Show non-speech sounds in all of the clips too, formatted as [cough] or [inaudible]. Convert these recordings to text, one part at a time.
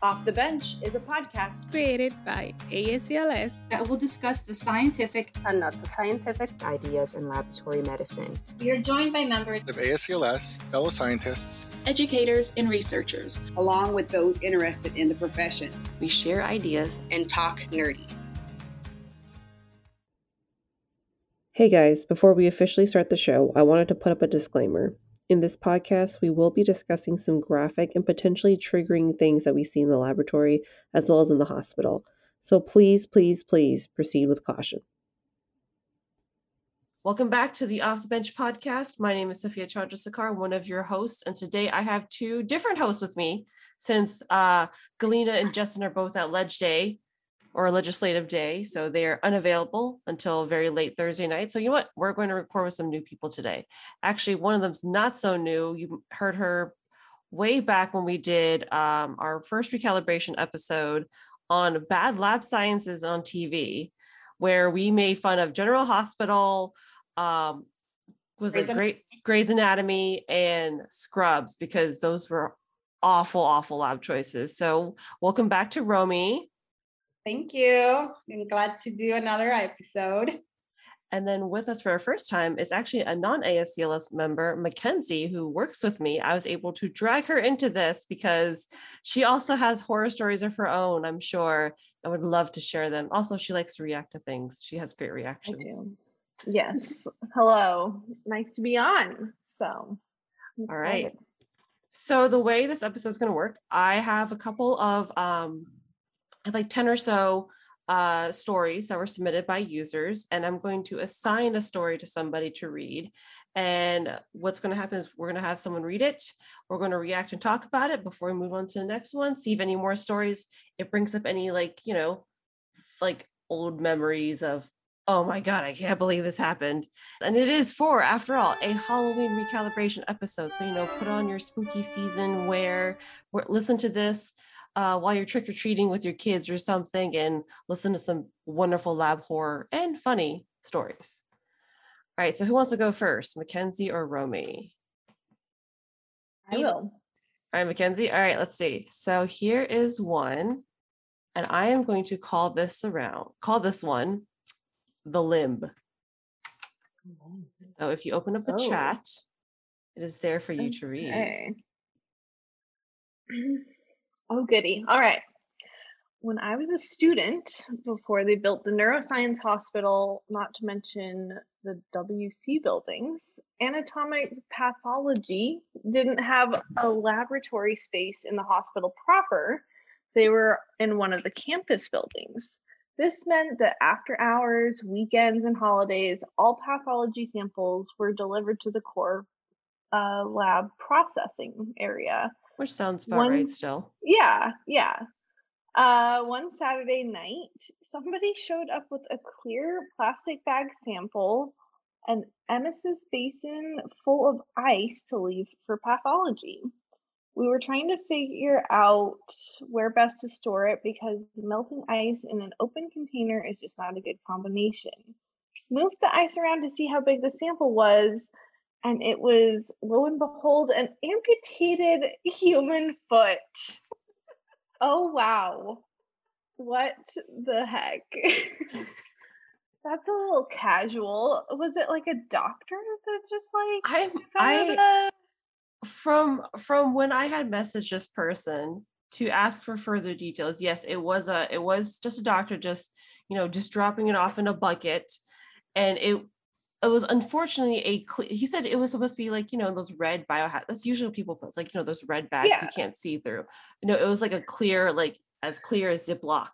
Off the Bench is a podcast created by ASCLS that will discuss the scientific and not so scientific ideas in laboratory medicine. We are joined by members of ASCLS, fellow scientists, educators, and researchers, along with those interested in the profession. We share ideas and talk nerdy. Hey guys, before we officially start the show, I wanted to put up a disclaimer. In this podcast, we will be discussing some graphic and potentially triggering things that we see in the laboratory as well as in the hospital. So please, please, please proceed with caution. Welcome back to the Off the Bench podcast. My name is Sophia Chandrasekhar, one of your hosts, and today I have two different hosts with me since uh, Galina and Justin are both at Ledge Day or a legislative day. So they're unavailable until very late Thursday night. So you know what? We're going to record with some new people today. Actually, one of them's not so new. You heard her way back when we did um, our first recalibration episode on bad lab sciences on TV, where we made fun of General Hospital, um, was it great Grey's Anatomy and Scrubs because those were awful, awful lab choices. So welcome back to Romy. Thank you. I'm glad to do another episode. And then with us for our first time is actually a non ASCLS member, Mackenzie, who works with me. I was able to drag her into this because she also has horror stories of her own, I'm sure. I would love to share them. Also, she likes to react to things. She has great reactions. Yes. Hello. Nice to be on. So, all right. So, the way this episode is going to work, I have a couple of um, like 10 or so uh, stories that were submitted by users, and I'm going to assign a story to somebody to read. And what's going to happen is we're going to have someone read it. We're going to react and talk about it before we move on to the next one. See if any more stories, it brings up any like, you know, like old memories of, oh my God, I can't believe this happened. And it is for, after all, a Halloween recalibration episode. So, you know, put on your spooky season wear, listen to this uh, while you're trick or treating with your kids or something and listen to some wonderful lab horror and funny stories. All right, so who wants to go first, Mackenzie or Romy? I will. All right, Mackenzie. All right, let's see. So here is one, and I am going to call this around, call this one the limb. So if you open up the oh. chat, it is there for you to read. Okay. [clears throat] Oh, goody. All right. When I was a student, before they built the neuroscience hospital, not to mention the WC buildings, anatomic pathology didn't have a laboratory space in the hospital proper. They were in one of the campus buildings. This meant that after hours, weekends, and holidays, all pathology samples were delivered to the core uh, lab processing area which sounds about one, right still. Yeah, yeah. Uh, one Saturday night, somebody showed up with a clear plastic bag sample, an emesis basin full of ice to leave for pathology. We were trying to figure out where best to store it because melting ice in an open container is just not a good combination. Moved the ice around to see how big the sample was, and it was lo and behold an amputated human foot. oh wow. What the heck? [laughs] That's a little casual. Was it like a doctor that just like I I from from when I had messaged this person to ask for further details. Yes, it was a it was just a doctor just, you know, just dropping it off in a bucket and it it was unfortunately a cle- he said it was supposed to be like you know those red biohazard that's usually what people put like you know those red bags yeah. you can't see through. You know it was like a clear like as clear as ziploc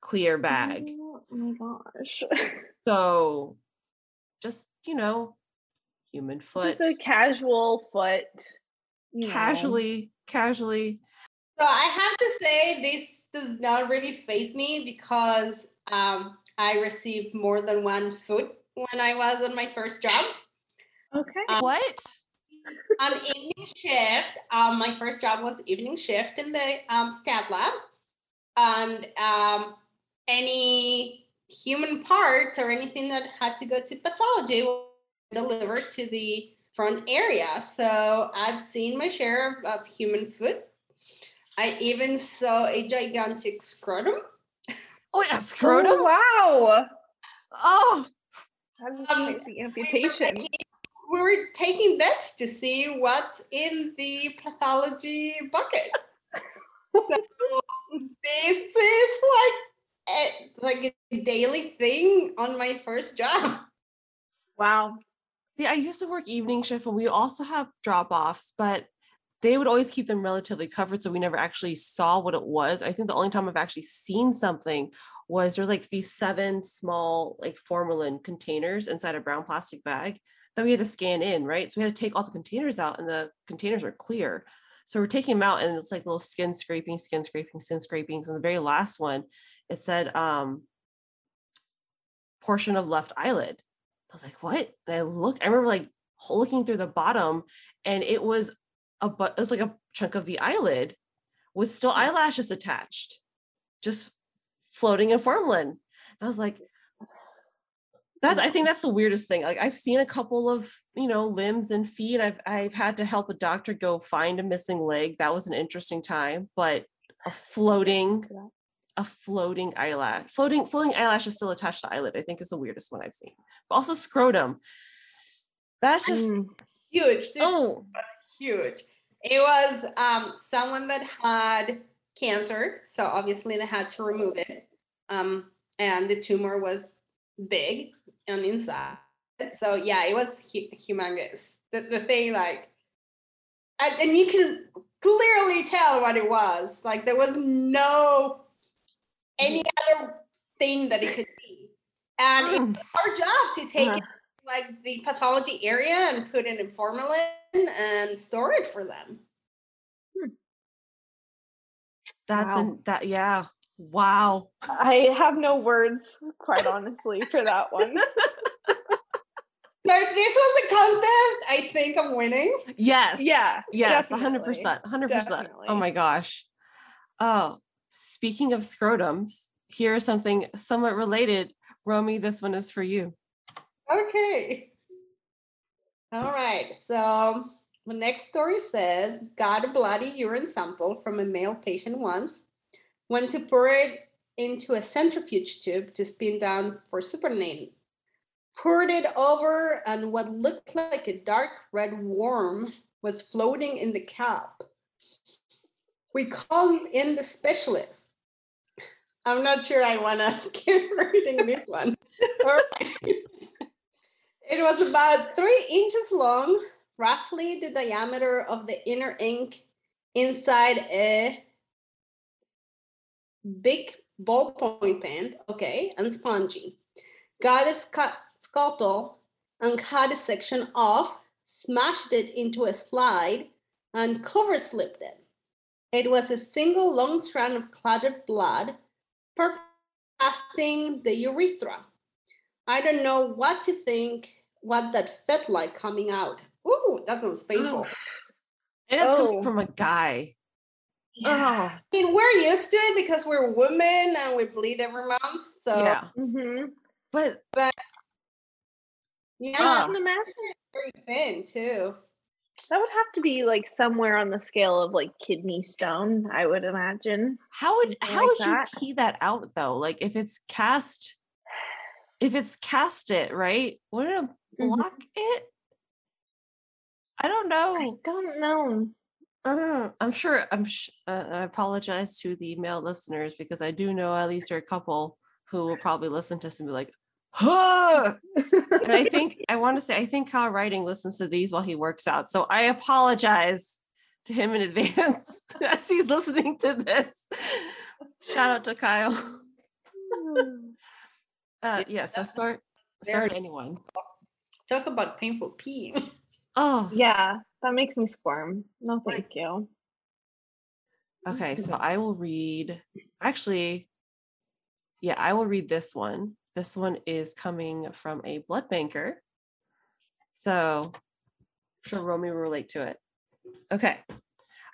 clear bag. Oh my gosh. [laughs] So just you know human foot. just a casual foot casually know. casually so i have to say this does not really faze me because um i received more than one foot when I was on my first job. Okay. Um, what? on evening shift. Um, my first job was evening shift in the um, stat lab, and um, any human parts or anything that had to go to pathology was delivered to the front area. So I've seen my share of, of human food. I even saw a gigantic scrotum. Oh yeah, scrotum. Oh, wow. Oh, How did Um, the We were, amputation? taking, we were taking bets to see what's in the pathology bucket. [laughs] so this is like a, like a daily thing on my first job. Wow. see, I used to work evening shift, and we also have drop offs, but they would always keep them relatively covered, so we never actually saw what it was. I think the only time I've actually seen something was there's like these seven small like formalin containers inside a brown plastic bag that we had to scan in, right? So we had to take all the containers out, and the containers are clear. So we're taking them out, and it's like little skin scraping, skin scraping, skin scrapings. And the very last one, it said um portion of left eyelid. I was like, what? And I look, I remember like looking through the bottom, and it was a but it was like a chunk of the eyelid with still eyelashes attached, just floating in formalin. I was like, that's I think that's the weirdest thing. Like I've seen a couple of you know limbs and feet. I've I've had to help a doctor go find a missing leg. That was an interesting time, but a floating a floating eyelash, floating floating eyelash is still attached to eyelid. I think is the weirdest one I've seen. But also scrotum. That's just Mm. Huge. This oh was huge. It was um, someone that had cancer, so obviously they had to remove it. Um, and the tumor was big on the inside. So yeah, it was hu- humongous. The, the thing, like, and, and you can clearly tell what it was. Like there was no any other thing that it could be, and it was our job to take Uh-huh. it like the pathology area and put it in formalin and store it for them. that's Wow. an that yeah. Wow. [laughs] I have no words, quite honestly, for that one. So [laughs] if this was a contest, I think I'm winning. Yes. Yeah. Yes, definitely, hundred percent, hundred percent. Oh my gosh. Oh, speaking of scrotums, here's something somewhat related. Romy, this one is for you. Okay. All right. So the next story says got a bloody urine sample from a male patient once, went to pour it into a centrifuge tube to spin down for supernatant. Poured it over, and what looked like a dark red worm was floating in the cap. We called in the specialist. I'm not sure I want to [laughs] keep reading this one. [laughs] It was about three inches long, roughly the diameter of the inner ink inside a big ballpoint pen, okay, and spongy. Got a sca- scalpel and cut a section off, smashed it into a slide, and cover slipped it. It was a single long strand of clotted blood, passing the urethra. I don't know what to think, what that felt like coming out. Ooh, that sounds painful. And it's coming Oh. from a guy. Yeah. I mean, we're used to it because we're women and we bleed every month. Oh, So yeah. Mm-hmm. But yeah, Ah. I can imagine it's very thin too. that would have to be like somewhere on the scale of like kidney stone, I would imagine. how would Something how like would that. you key that out though? Like if it's cast, if it's cast it, right? Wouldn't it Mhm. block it? I don't know. I know. don't know. Uh, I'm sure. I'm. Sh- uh, I apologize to the male listeners because I do know at least there are a couple who will probably listen to this and be like, "Huh." and I think [laughs] I want to say I think Kyle Writing listens to these while he works out. So I apologize to him in advance [laughs] as he's listening to this. Shout out to Kyle. [laughs] Uh, yes, so start. Sorry to anyone. Talk about painful peeing. Oh, yeah, that makes me squirm. No, thank you. Okay, [laughs] so I will read. Actually, yeah, I will read this one. This one is coming from a blood banker. So, I'm sure Romy will relate to it. Okay.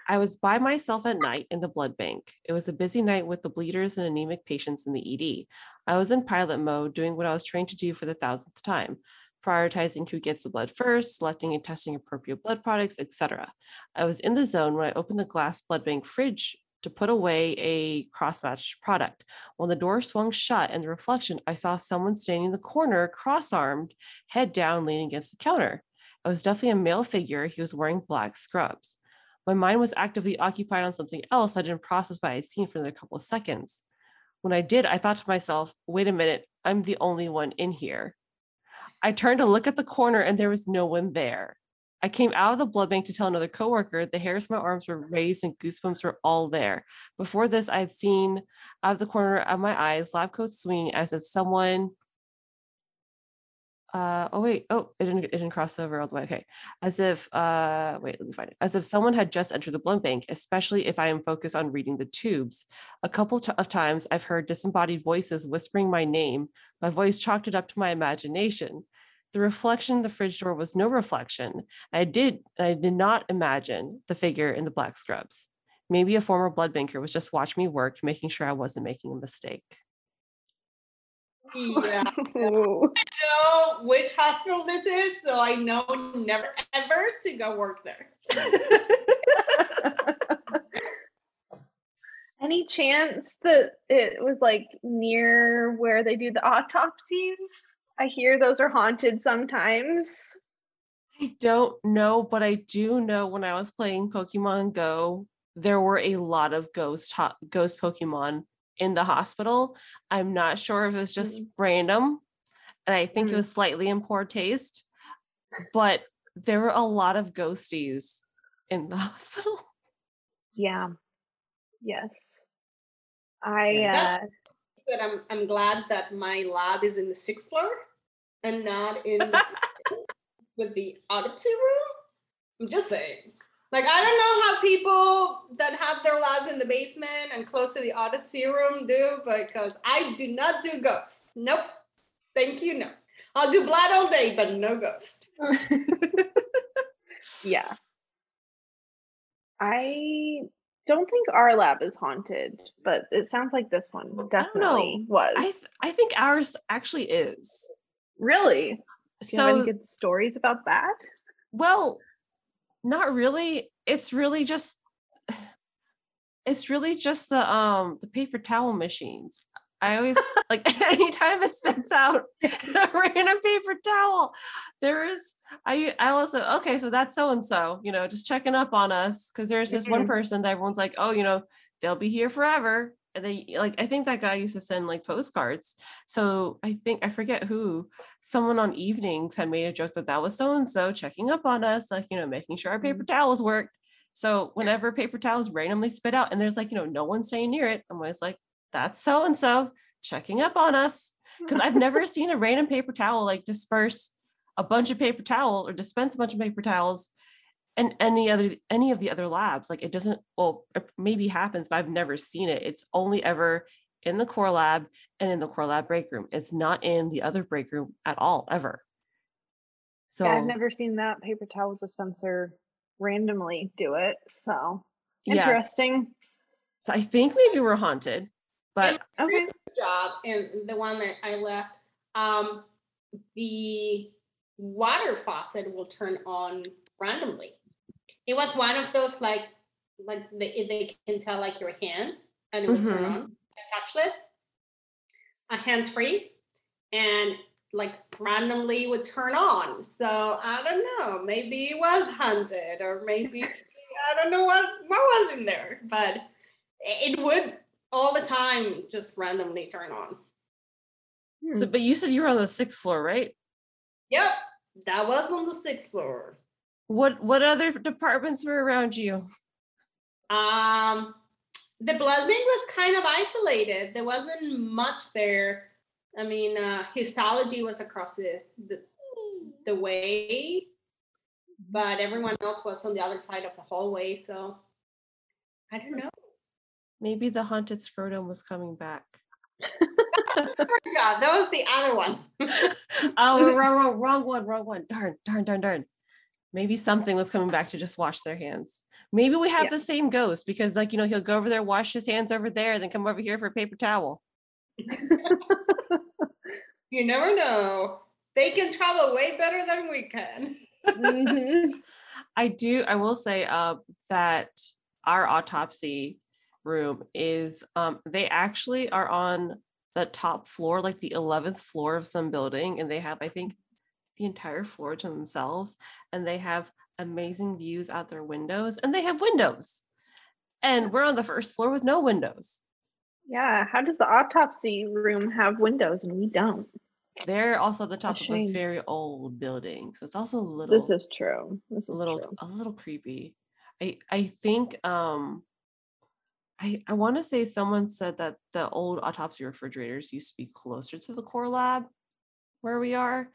I was by myself at night in the blood bank. It was a busy night with the bleeders and anemic patients in the ED. I was in pilot mode, doing what I was trained to do for the thousandth time prioritizing who gets the blood first, selecting and testing appropriate blood products, etc. I was in the zone when I opened the glass blood bank fridge to put away a cross-matched product. When the door swung shut and the reflection, I saw someone standing in the corner, cross-armed, head down, leaning against the counter. It was definitely a male figure. He was wearing black scrubs. My mind was actively occupied on something else. I didn't process what I had seen for another couple of seconds. When I did, I thought to myself, wait a minute, I'm the only one in here. I turned to look at the corner and there was no one there. I came out of the blood bank to tell another coworker the hairs from my arms were raised and goosebumps were all there. Before this, I had seen out of the corner of my eyes lab coats swinging as if someone uh oh wait oh it didn't it didn't cross over all the way okay. As if uh wait let me find it. As if someone had just entered the blood bank especially if i am focused on reading the tubes. A couple of times i've heard disembodied voices whispering my name my voice chalked it up to my imagination. The reflection in the fridge door was no reflection. I did i did not imagine the figure in the black scrubs. Maybe a former blood banker was just watching me work making sure i wasn't making a mistake Yeah. [laughs] I know which hospital this is, so I know never ever to go work there. [laughs] Any chance that it was like near where they do the autopsies? I hear those are haunted sometimes. I don't know, but I do know when I was playing Pokemon Go, there were a lot of ghost ho- ghost Pokemon in the hospital. I'm not sure if it's just random, and I think it Mhm. was slightly in poor taste, but there were a lot of ghosties in the [laughs] hospital. Yeah. Yes. I uh That's- But I'm I'm glad that my lab is in the sixth floor and not in the [laughs] with the autopsy room. I'm just saying. Like I don't know how people that have their labs in the basement and close to the autopsy room do, because I do not do ghosts. Nope. Thank you. No. I'll do blood all day, but no ghost. [laughs] yeah. I don't think our lab is haunted, but it sounds like this one I don't know. definitely was. I th- I think ours actually is. really? Do you have any So good stories about that? Well, not really. It's really just it's really just the um the paper towel machines. I always [laughs] like [laughs] anytime it spits out [laughs] a random paper towel, there is I I also okay, so that's so and so, you know, just checking up on us because there's this one Mhm. person that everyone's like, oh, you know, they'll be here forever. And they like I think that guy used to send like postcards. So I think I forget who someone on evenings had made a joke that that was so and so checking up on us, like you know, making sure our mm-hmm. paper towels worked. So whenever paper towels randomly spit out and there's like you know no one staying near it, I'm always like, that's so and so checking up on us [laughs] because I've never seen a random paper towel like disperse a bunch of paper towel or dispense a bunch of paper towels and any other any of the other labs like it doesn't well it maybe happens but i've never seen it it's only ever in the core lab and in the core lab break room it's not in the other break room at all ever so yeah, I've never seen that paper towel dispenser randomly do it. So yeah interesting. so i think maybe we're haunted but Okay. job and the one that I left, um, the water faucet will turn on randomly. It was one of those like like they, they can tell like your hand and it will turn Mhm. on touchless, a hands free, and like randomly would turn on. So I don't know. Maybe it was hunted, or maybe [laughs] I don't know what what was in there, but it would all the time just randomly turn on. so but you said you were on the sixth floor right Yep, that was on the sixth floor. What what other departments were around you Um, the blood bank was kind of isolated. There wasn't much there. I mean, uh, histology was across the, the the way, but everyone else was on the other side of the hallway. So I don't know. maybe the haunted scrotum was coming back. [laughs] That was the other one. [laughs] oh, [laughs] wrong, wrong, wrong one, wrong one. Darn, darn, darn, darn. Maybe something was coming back to just wash their hands. Maybe we have Yeah. the same ghost because, like, you know, he'll go over there, wash his hands over there, then come over here for a paper towel. [laughs] you never know. They can travel way better than we can. [laughs] Mhm. I do, I will say uh, that our autopsy room is um, they actually are on the top floor, like the 11th floor of some building, and they have, I think, the entire floor to themselves, and they have amazing views out their windows, and they have windows. And we're on the first floor with no windows. Yeah, how does the autopsy room have windows and we don't? They're also at the top of a very old building, so it's also a little This is true. This is a little true. a little creepy. I I think um I I want to say someone said that the old autopsy refrigerators used to be closer to the core lab where we are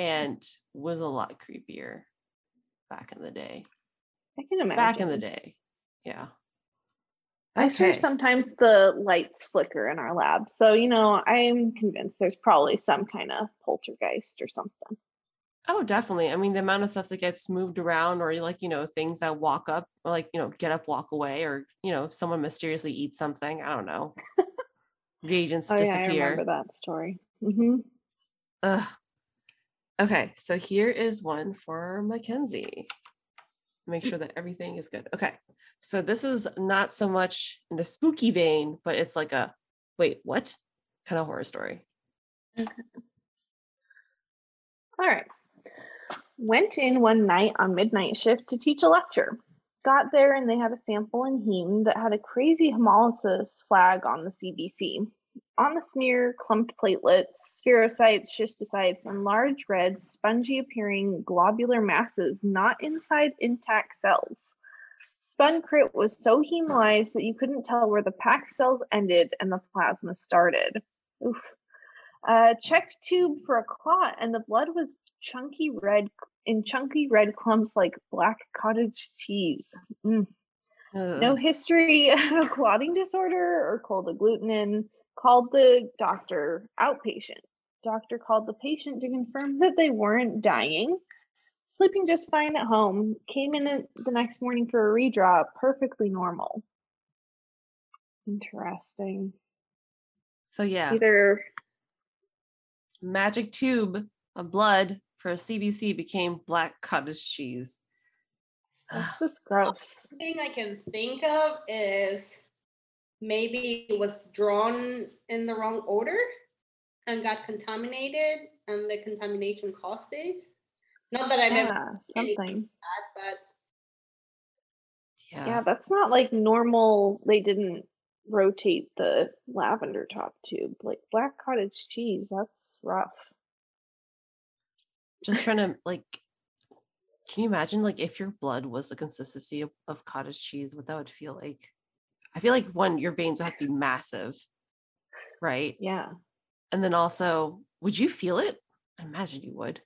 and was a lot creepier back in the day. I can imagine. Back in the day. Yeah. I'm sure sometimes the lights flicker in our lab. So, you know, I'm convinced there's probably some kind of poltergeist or something. Oh, definitely. I mean, the amount of stuff that gets moved around, or like, you know, things that walk up, or like, you know, get up, walk away, or, you know, if someone mysteriously eats something. I don't know. [laughs] Reagents Oh, yeah, I disappear. remember that story. hmm Ugh. Okay, so here is one for Mackenzie. Make sure that everything is good. Okay, so this is not so much in the spooky vein, but it's like a wait, what kind of horror story? Okay. All right. Went in one night on midnight shift to teach a lecture. Got there and they had a sample in heme that had a crazy hemolysis flag on the CBC. On the smear, clumped platelets, spherocytes, schistocytes, and large red, spongy appearing globular masses not inside intact cells. Spun crit was so hemolyzed that you couldn't tell where the packed cells ended and the plasma started. Oof. Uh, checked tube for a clot, and the blood was chunky red in chunky red clumps like black cottage cheese. Mm. No history [laughs] of clotting disorder or cold agglutinin. Called the doctor outpatient. Doctor called the patient to confirm that they weren't dying. Sleeping just fine at home. Came in the next morning for a redraw. Perfectly normal. Interesting. So yeah, Either magic tube of blood for CBC became black cottage cheese. That's [sighs] just gross. thing I can think of is maybe it was drawn in the wrong order and got contaminated, and the contamination caused this. Not that I've ever Yeah, any- something. had, but Yeah. Yeah, that's not like normal. They didn't rotate the lavender top tube. Like black cottage cheese, that's rough. Just trying to like can you imagine like if your blood was the consistency of, of cottage cheese, what that would feel like? I feel like one, your veins would have to be massive, right? Yeah. And then also, would you feel it? I imagine you would.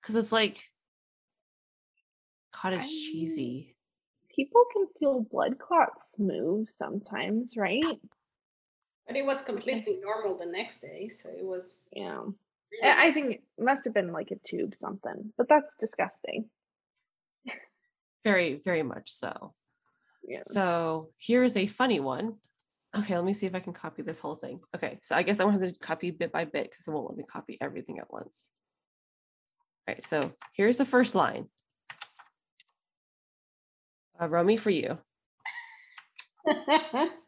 Because it's like cottage I- cheesy. People can feel blood clots move sometimes, right? but it was completely normal the next day, so it was. Yeah. I think it must have been like a tube something, but that's disgusting. Very, very much so. Yeah. So here's a funny one. Okay, let me see if I can copy this whole thing. Okay, so I guess I want to copy bit by bit because it won't let me copy everything at once. All right, so here's the first line. Uh, Romy, for you. [laughs]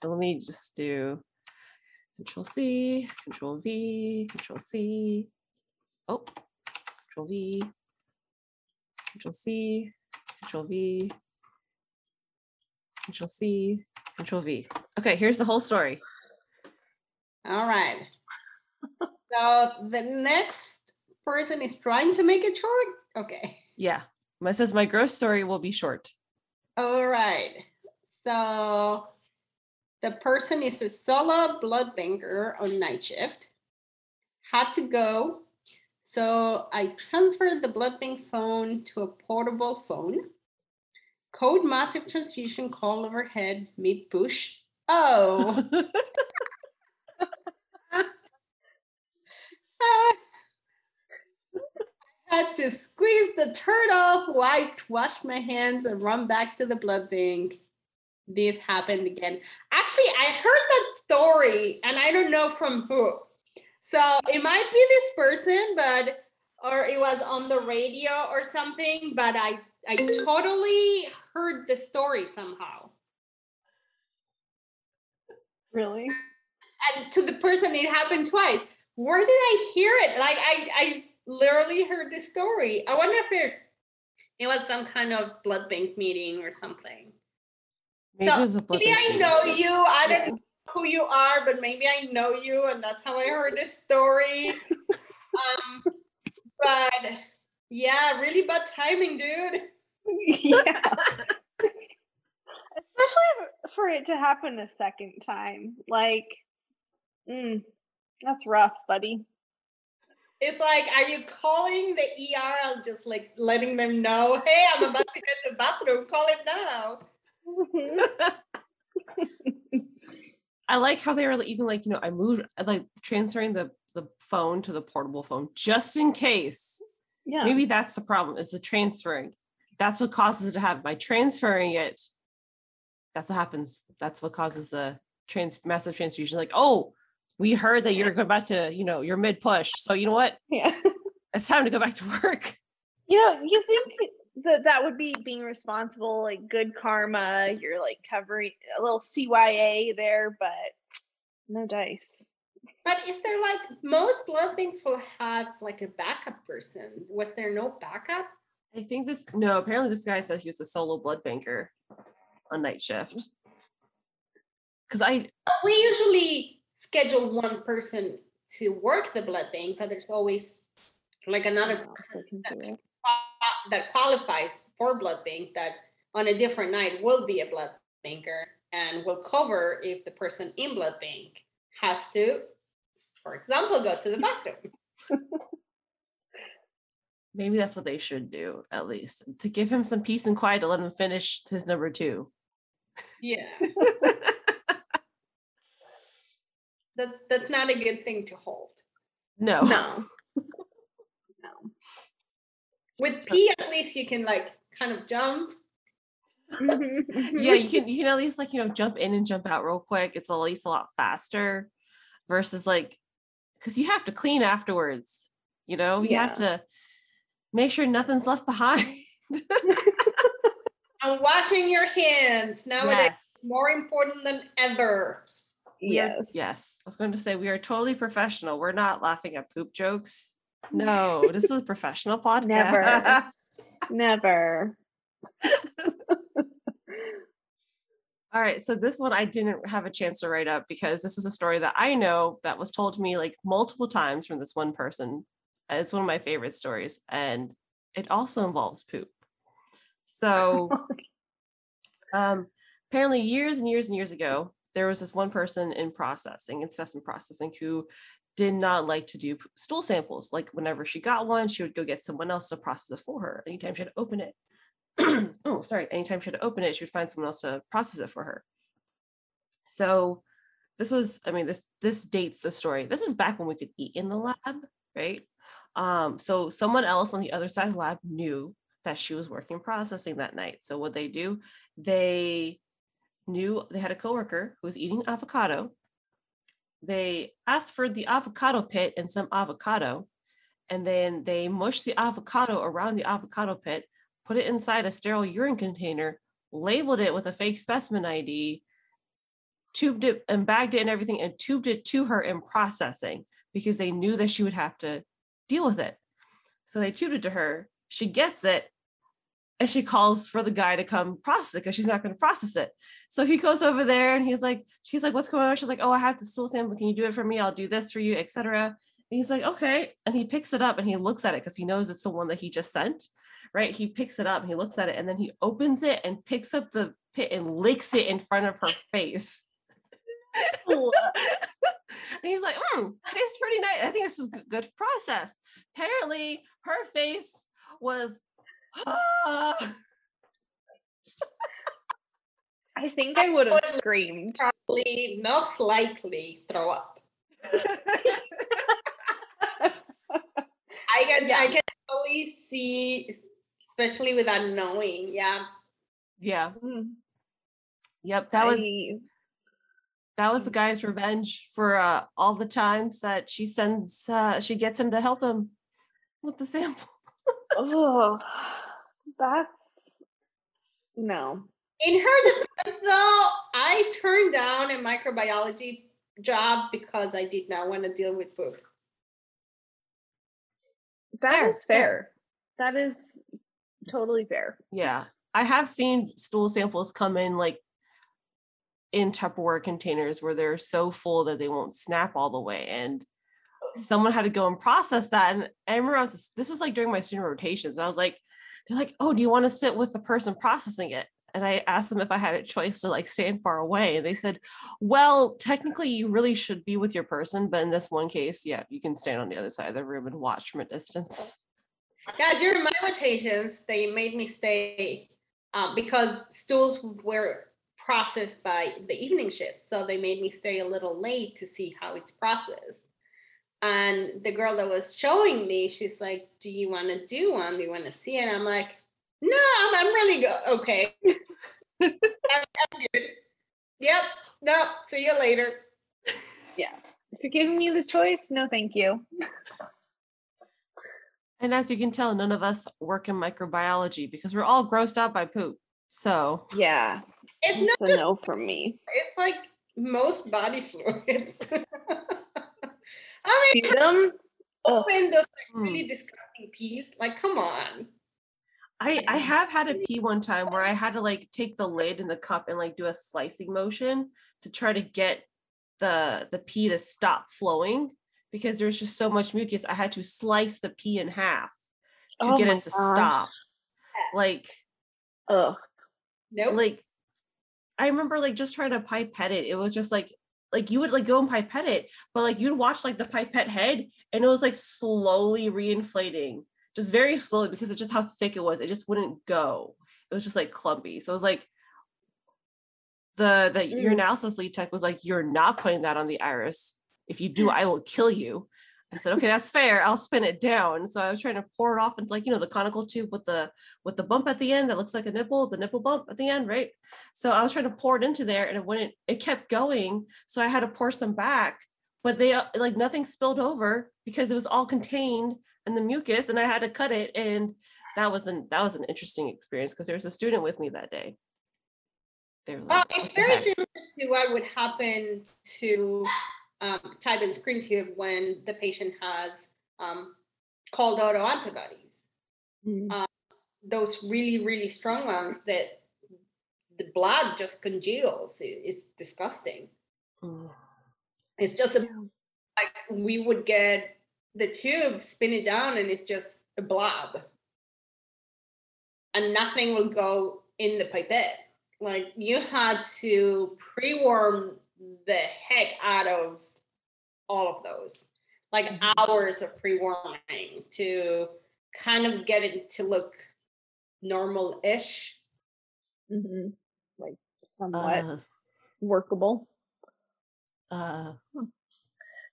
So let me just do Control C, Control V, Control C. Oh, Control V, Control C, Control V, Control C, Control V. Okay, here's the whole story. All right. [laughs] so the next person is trying to make it short. Okay. Yeah, it says my gross story will be short. All right. So the person is a solo blood banker on night shift. Had to go. So I transferred the blood bank phone to a portable phone. Code massive transfusion call overhead mid push. Oh. [laughs] had to squeeze the turd off, wiped, washed my hands, and run back to the blood bank. This happened again. Actually, I heard that story, and I don't know from who. So it might be this person, but or it was on the radio or something, but I I totally heard the story somehow. Really? And to the person it happened twice. Where did I hear it? Like I I literally heard the story. I wonder if it it was some kind of blood bank meeting or something. Maybe, So, maybe I know you. I don't know who you are, but maybe I know you, and that's how I heard this story. [laughs] um, but yeah, really bad timing, dude. [laughs] yeah. Especially for it to happen a second time. Like, mm, that's rough, buddy. It's like, are you calling the ER and just like letting them know, hey, I'm about to get in the bathroom, call it now. [laughs] I like how they were even like, you know, I moved I like transferring the the phone to the portable phone just in case. yeah. Maybe that's the problem is the transferring. That's what causes it to happen. By transferring it, that's what happens. That's what causes the trans massive transfusion. Like, oh, we heard that you're going about to, you know, you're mid push. So you know what? Yeah. [laughs] It's time to go back to work. You know, you think that that would be being responsible, like good karma. You're like covering a little CYA there, but no dice. But is there like most blood banks will have like a backup person? Was there no backup? I think this no, apparently this guy said he was a solo blood banker on night shift. Cause I we usually schedule one person to work the blood bank, but there's always like another oh, person that, can qua- that qualifies for blood bank that on a different night will be a blood banker and will cover if the person in blood bank has to, for example, go to the bathroom. [laughs] maybe that's what they should do at least to give him some peace and quiet to let him finish his number two. Yeah. [laughs] that that's not a good thing to hold. No. No. With P at least you can like kind of jump. Mm-hmm, yeah, you mm-hmm. can you can at least like you know jump in and jump out real quick. It's at least a lot faster versus like because you have to clean afterwards. You know, you have to make sure nothing's left behind. [laughs] And washing your hands nowadays yes. is more important than ever. Yes. yes. I was going to say we are totally professional. We're not laughing at poop jokes. No, this is a professional podcast. [laughs] Never. Never. [laughs] All right, so this one I didn't have a chance to write up because this is a story that I know that was told to me like multiple times from this one person. It's one of my favorite stories, and it also involves poop. So, [laughs] um, apparently, years and years and years ago, there was this one person in processing, in specimen processing, who did not like to do stool samples. Like whenever she got one, she would go get someone else to process it for her. Anytime she had to open it, [clears throat] oh, sorry, anytime she had to open it, she would find someone else to process it for her. So this was, I mean, this this dates the story. This is back when we could eat in the lab, right? Um, so someone else on the other side of the lab knew that she was working processing that night. So what they do, they knew they had a coworker who was eating avocado. They asked for the avocado pit and some avocado, and then they mushed the avocado around the avocado pit, put it inside a sterile urine container, labeled it with a fake specimen ID, tubed it and bagged it and everything, and tubed it to her in processing because they knew that she would have to deal with it. So they tubed it to her. She gets it, and she calls for the guy to come process it because she's not going to process it. So he goes over there and he's like, she's like, what's going on? She's like, oh, I have the stool sample. Can you do it for me? I'll do this for you, etc. And he's like, okay. And he picks it up and he looks at it because he knows it's the one that he just sent. Right. He picks it up and he looks at it and then he opens it and picks up the pit and licks it in front of her face. and [laughs] he's like, mm, tastes pretty nice. I think this is good process. Apparently, her face was. [gasps] I think I would have screamed. Probably most likely throw up. I can Yeah. I can totally see, especially without knowing. Yeah. yeah. Mm, Yep. That was I- that was the guy's revenge for uh, all the times that she sends uh, she gets him to help him with the sample. [laughs] Oh, that's no. In her defense, though, I turned down a microbiology job because I did not want to deal with poop. That Fair, is fair. That is totally fair. Yeah. I have seen stool samples come in like in Tupperware containers where they're so full that they won't snap all the way. And someone had to go and process that. And I remember I was this was like during my student rotations. I was like, they're like, oh, do you want to sit with the person processing it? And I asked them if I had a choice to like stand far away. And they said, well, technically you really should be with your person. But in this one case, yeah, you can stand on the other side of the room and watch from a distance. Yeah, during my rotations, they made me stay um, because stools were processed by the evening shift. So they made me stay a little late to see how it's processed. And the girl that was showing me, she's like, Do you want to do one? Do you want to see it? And I'm like, No, I'm, I'm really good. okay. I'm, I'm good. Yep. No, see you later. Yeah. If you're giving me the choice, no, thank you. And as you can tell, none of us work in microbiology because we're all grossed out by poop. So Yeah. It's It's not a just, no from me. it's like most body fluids. [laughs] I mean, Sputum? Ugh. open those like Hmm. really disgusting peas. Like, come on. I I have had a pee one time where I had to like take the lid in the cup and like do a slicing motion to try to get the the pee to stop flowing because there's just so much mucus. I had to slice the pee in half to Oh get it to gosh. stop. Like oh, Nope. like I remember like just trying to pipette it. It was just like like you would like go and pipette it, but like you'd watch like the pipette head and it was like slowly reinflating, just very slowly because it's just how thick it was. It just wouldn't go. It was just like clumpy. So it was like the the Mm. analysis lead tech was like, you're not putting that on the iris. If you do, I will kill you. I said, okay, that's fair. I'll spin it down. So I was trying to pour it off into like, you know, the conical tube with the with the bump at the end that looks like a nipple, the nipple bump at the end, right? So I was trying to pour it into there and it wouldn't, it kept going. So I had to pour some back, but they uh, like nothing spilled over because it was all contained in the mucus and I had to cut it. And that was an that was an interesting experience because there was a student with me that day. They were like, it's very similar to what would happen to um, type and screen tube when the patient has um, cold autoantibodies. Mm. Uh, those really, really strong ones that the blood just congeals. It- It's disgusting. [sighs] It's just a, like we would get the tube, spin it down, and it's just a blob. And nothing will go in the pipette. Like you had to pre-warm the heck out of all of those. Like hours of pre-warming to kind of get it to look normal-ish. hmm Like somewhat Uh, workable. uh,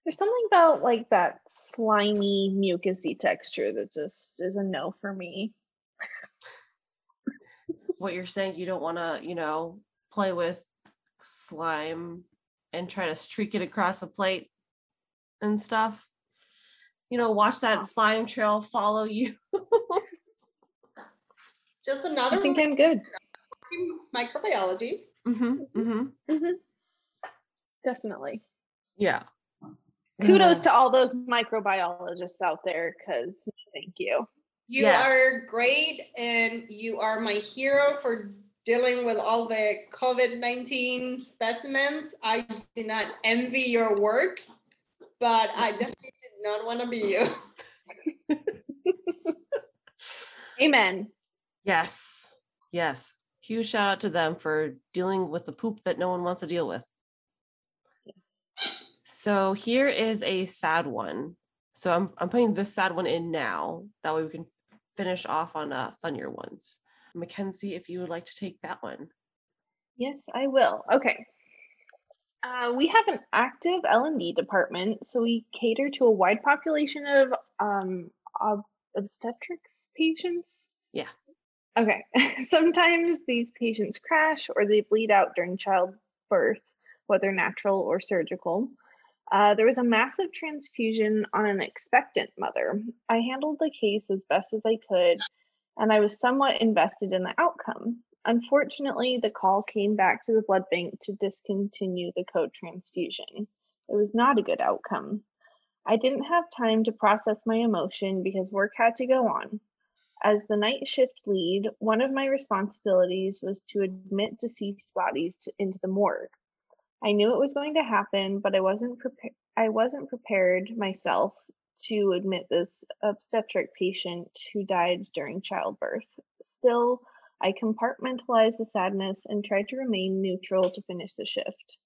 There's something about like that slimy, mucusy texture that just is a no for me. what you're saying, you don't want to, you know, play with slime and try to streak it across a plate and stuff. You know, watch that slime trail follow you. [laughs] Just another I think I'm good. in microbiology. hmm hmm hmm Definitely. Yeah. Kudos to all those microbiologists out there because thank you. You Yes. are great and you are my hero for dealing with all the COVID 19 specimens. I do not envy your work, but I definitely did not want to be you. [laughs] Amen. Yes. Yes. Huge shout out to them for dealing with the poop that no one wants to deal with. So here is a sad one. So I'm I'm putting this sad one in now. That way we can finish off on uh, funnier ones. Mackenzie, if you would like to take that one. Yes, I will. Okay. Uh, we have an active L&D department, so we cater to a wide population of um, ob- obstetrics patients. Yeah. Okay. [laughs] Sometimes these patients crash or they bleed out during childbirth, whether natural or surgical. Uh, there was a massive transfusion on an expectant mother. I handled the case as best as I could, and I was somewhat invested in the outcome. Unfortunately, the call came back to the blood bank to discontinue the co transfusion. It was not a good outcome. I didn't have time to process my emotion because work had to go on. As the night shift lead, one of my responsibilities was to admit deceased bodies to, into the morgue. I knew it was going to happen, but I wasn't prepared. I wasn't prepared myself to admit this obstetric patient who died during childbirth. Still, I compartmentalized the sadness and tried to remain neutral to finish the shift.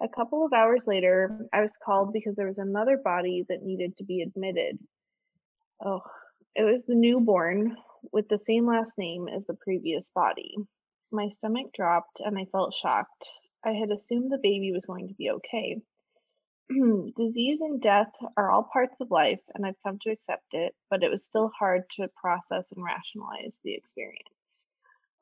A couple of hours later, I was called because there was another body that needed to be admitted. Oh, it was the newborn with the same last name as the previous body. My stomach dropped and I felt shocked. I had assumed the baby was going to be okay. [clears throat] Disease and death are all parts of life, and I've come to accept it, but it was still hard to process and rationalize the experience.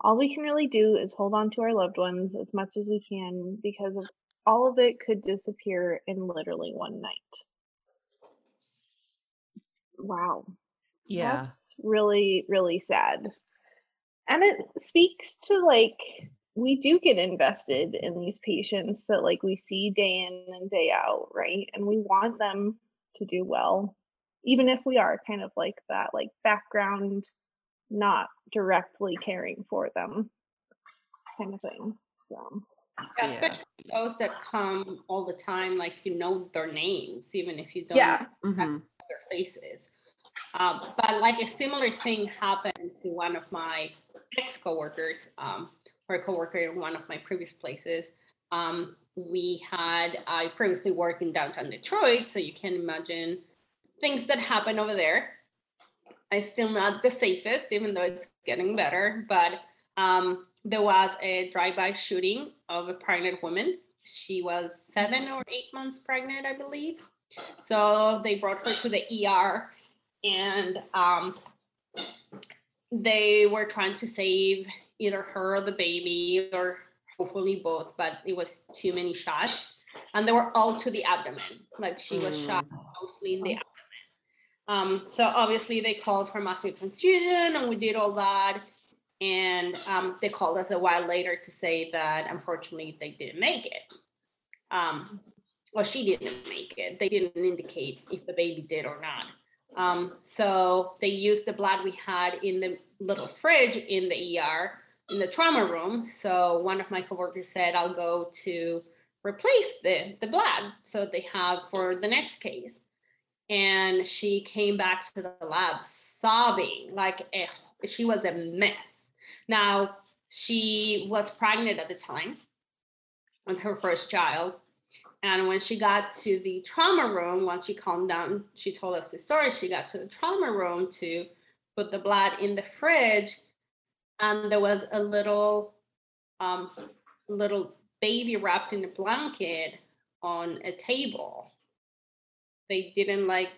All we can really do is hold on to our loved ones as much as we can because of all of it could disappear in literally one night. Wow. Yeah. That's really, really sad. And it speaks to like we do get invested in these patients that like we see day in and day out, right? And we want them to do well, even if we are kind of like that, like background, not directly caring for them kind of thing. So Yeah, especially those that come all the time, like you know their names, even if you don't Yeah. know Mhm. their faces. Um, but like a similar thing happened to one of my ex coworkers, um, or a coworker in one of my previous places. Um, we had I previously worked in downtown Detroit, so you can imagine things that happen over there. It's still not the safest, even though it's getting better. But um, there was a drive-by shooting of a pregnant woman. She was seven or eight months pregnant, I believe. So they brought her to the ER, and um, they were trying to save either her or the baby, or hopefully both. But it was too many shots, and they were all to the abdomen. Like she was shot mostly in the abdomen. Um, so obviously they called for massive transfusion, and we did all that. And um, they called us a while later to say that unfortunately they didn't make it. Um, well, she didn't make it. They didn't indicate if the baby did or not. Um, so they used the blood we had in the little fridge in the ER in the trauma room. So one of my coworkers said, "I'll go to replace the the blood so they have for the next case." And she came back to the lab sobbing like a, she was a mess. Now she was pregnant at the time with her first child. And when she got to the trauma room, once she calmed down, she told us the story. She got to the trauma room to put the blood in the fridge, and there was a little, um, little baby wrapped in a blanket on a table. They didn't like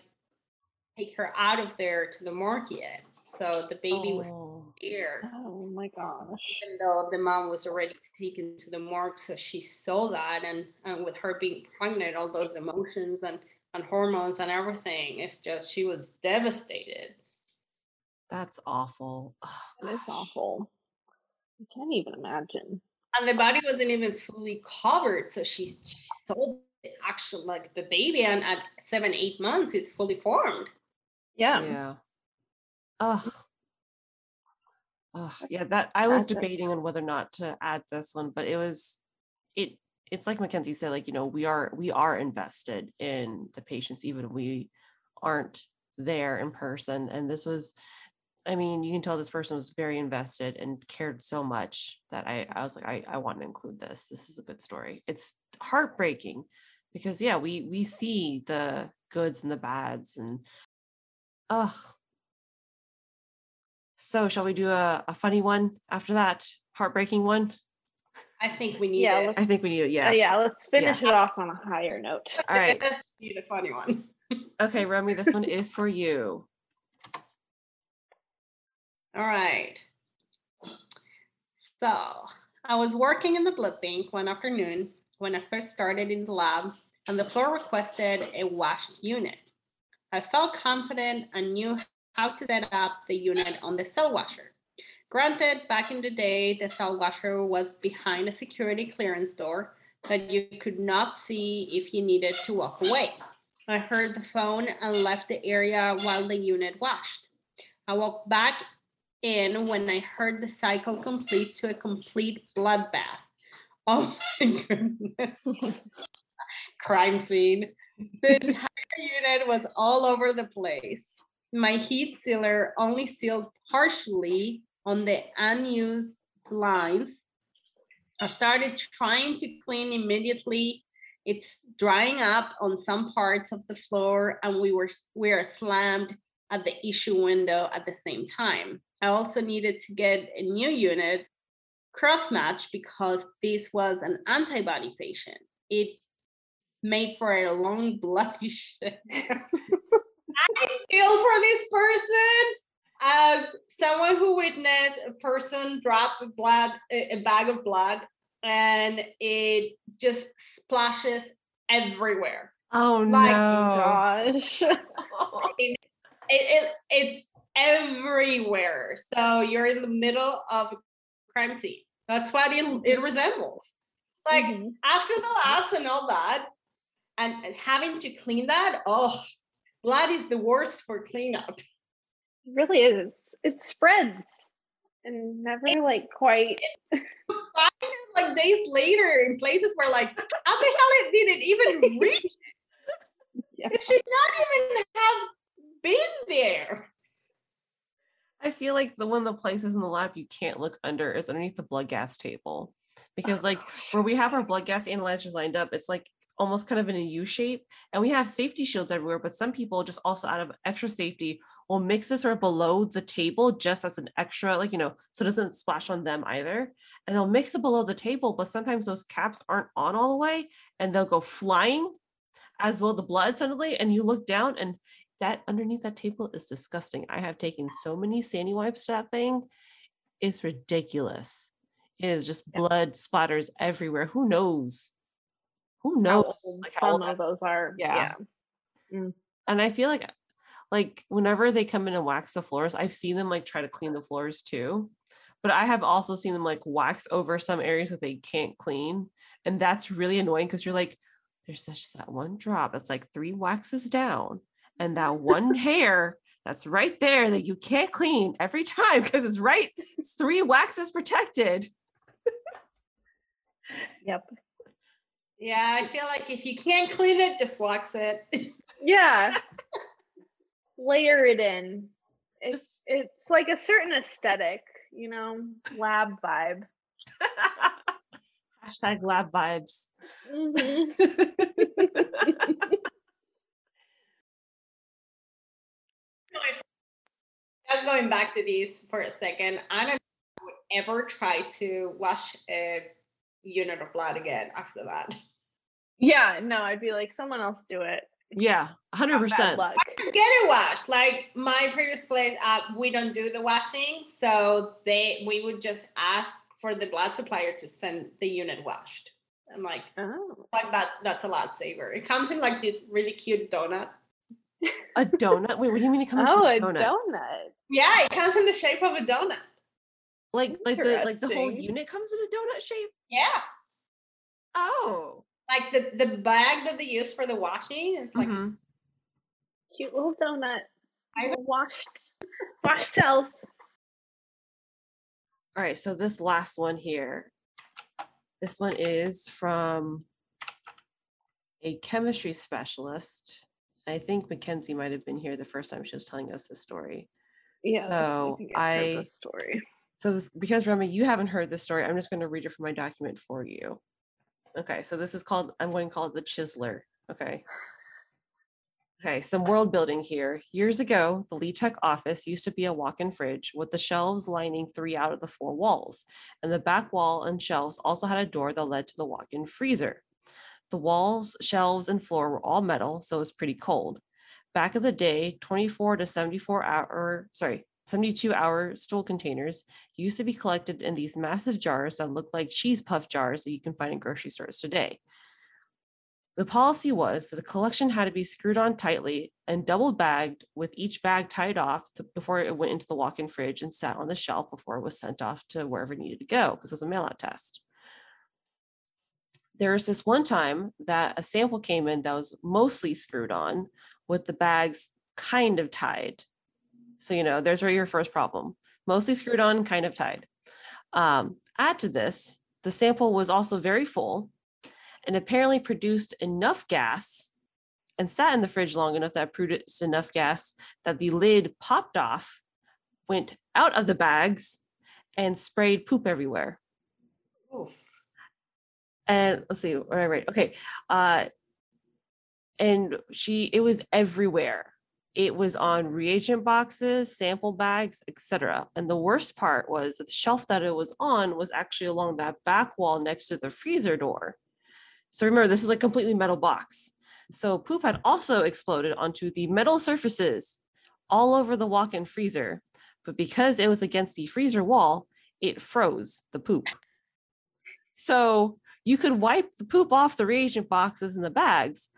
take her out of there to the morgue yet, so the baby was Oh. scared Oh my gosh. even though the mom was already taken to the morgue so she saw that and, and with her being pregnant all those emotions and, and hormones and everything it's just she was devastated That's awful. Oh, It is awful. I can't even imagine. and the body wasn't even fully covered so she, she saw the actual like the baby and at seven eight months it's fully formed Yeah. Yeah. Ugh. Ugh. Yeah, that I was debating on whether or not to add this one, but it was it it's like Mackenzie said, like, you know, we are we are invested in the patients, even if we aren't there in person. And this was, I mean, you can tell this person was very invested and cared so much that I, I was like, I, I want to include this. This is a good story. It's heartbreaking because yeah, we we see the goods and the bads and ugh. So shall we do a, a funny one after that? Heartbreaking one? i think we need Yeah, it I think we need it. Yeah. Yeah. yeah, let's finish it off on a higher note. [laughs] All right. We [laughs] need a funny one [laughs] Okay, Romy, this one is for you. All right. So I was working in the blood bank one afternoon when I first started in the lab. And the floor requested a washed unit. I felt confident and knew how to set up the unit on the cell washer. Granted, back in the day, the cell washer was behind a security clearance door that you could not see if you needed to walk away. I heard the phone and left the area while the unit washed. I walked back in when I heard the cycle complete to a complete bloodbath. Oh my [laughs] goodness. [laughs] Crime scene. The entire unit was all over the place. My heat sealer only sealed partially on the unused lines. I started trying to clean immediately. It's drying up on some parts of the floor, and we were we are slammed at the issue window at the same time. I also needed to get a new unit cross match because this was an antibody patient. It made for a long bloody [laughs] shit. [laughs] I feel for this person as someone who witnessed a person drop a blood a bag of blood and it just splashes everywhere. Oh Like, no. Gosh. [laughs] it, it it's everywhere. So you're in the middle of a crime scene. That's what it, it resembles. Like Mhm. after the last and all that, and and having to clean that, oh, blood is the worst for cleanup. It really is. It spreads and never like quite. Find like days later in places where like, how the hell it did it even [laughs] reach? Yeah. It should not even have been there. I feel like the one of the places in the lab you can't look under is underneath the blood gas table. Because like [sighs] where we have our blood gas analyzers lined up, it's like almost kind of in a U shape. And we have safety shields everywhere, but some people just also out of extra safety will mix this sort of below the table just as an extra, like, you know, so it doesn't splash on them either. And they'll mix it below the table, but sometimes those caps aren't on all the way and they'll go flying as well the blood suddenly. And you look down and that underneath that table is disgusting. I have taken so many sandy wipes to that thing. It's ridiculous. It is just blood splatters everywhere. Who knows? Who knows? like how some old of those are. Yeah. Mm. and I feel like like whenever they come in and wax the floors, I've seen them like try to clean the floors too. But I have also seen them like wax over some areas that they can't clean. And that's really annoying because you're like, there's such that one drop it's like three waxes down. And that one [laughs] hair that's right there that you can't clean every time because it's right, it's three waxes protected. Yep. Yeah, I feel like if you can't clean it, just wax it. [laughs] Yeah. [laughs] Layer it in. It's it's like a certain aesthetic, you know, lab vibe. [laughs] Hashtag lab vibes. Mhm. Just going back to these for a second, I don't know if I would ever try to wash a unit of blood again after that. Yeah, no, I'd be like, someone else do it. yeah, 100%. Bad. Just get it washed. Like my previous place, uh, we don't do the washing, so they we would just ask for the blood supplier to send the unit washed. I'm like, Oh. like that. That's a lot saver. It comes in like this really cute donut. A donut? Wait, what do you mean it comes Oh, in a a donut? donut. Yeah, it comes in the shape of a donut. like like the like the whole unit comes in a donut shape Yeah, oh like the the bag that they use for the washing. It's like Mhm. Cute little donut. I- washed washed [laughs] cells. all right so this last one here this one is from a chemistry specialist i think mackenzie might have been here the first time she was telling us this story Yeah. So, I've I- story. So this, because Remy, you haven't heard this story, I'm just going to read it from my document for you. Okay, so this is called, I'm going to call it the Chiseler. Okay. Okay, some world building here. Years ago, the Lee Tech office used to be a walk-in fridge with the shelves lining three out of the four walls. And the back wall and shelves also had a door that led to the walk-in freezer. The walls, shelves, and floor were all metal, so it was pretty cold. Back in the day, 24 to 74 hour, sorry, 72 hour stool containers used to be collected in these massive jars that look like cheese puff jars that you can find in grocery stores today. The policy was that the collection had to be screwed on tightly and double bagged with each bag tied off to, before it went into the walk-in fridge and sat on the shelf before it was sent off to wherever it needed to go because it was a mail-out test. There was this one time that a sample came in that was mostly screwed on with the bags kind of tied. So, you know, there's your first problem. Mostly screwed on, kind of tied. Um, add to this, the sample was also very full and apparently produced enough gas and sat in the fridge long enough that produced enough gas that the lid popped off, went out of the bags, and sprayed poop everywhere. Oof. And let's see, right, right, okay. Uh, and she, it was everywhere. It was on reagent boxes, sample bags, etc. And the worst part was that the shelf that it was on was actually along that back wall next to the freezer door. So remember, this is a completely metal box. So poop had also exploded onto the metal surfaces all over the walk-in freezer. But because it was against the freezer wall, it froze the poop. So you could wipe the poop off the reagent boxes and the bags,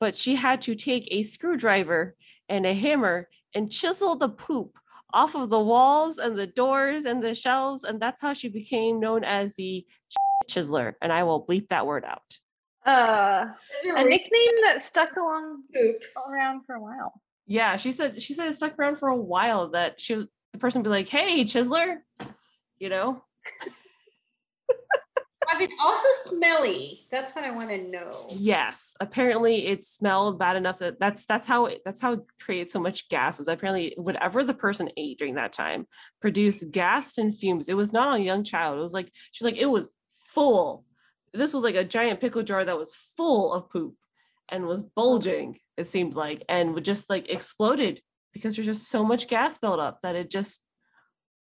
but she had to take a screwdriver and a hammer and chisel the poop off of the walls and the doors and the shelves. And that's how she became known as the [laughs] chiseler. And I will bleep that word out. Uh, a nickname that stuck along poop? around for a while. Yeah, she said she said it stuck around for a while that she was- the person would be like, "Hey, chiseler," you know. [laughs] Was it also smelly? That's what I want to know. Yes, apparently it smelled bad enough that that's that's how it, that's how it created so much gas. Was apparently whatever the person ate during that time produced gas and fumes. It was not a young child. It was like she's like it was full. This was like a giant pickle jar that was full of poop and was bulging. It seemed like and would just like exploded because there's just so much gas built up that it just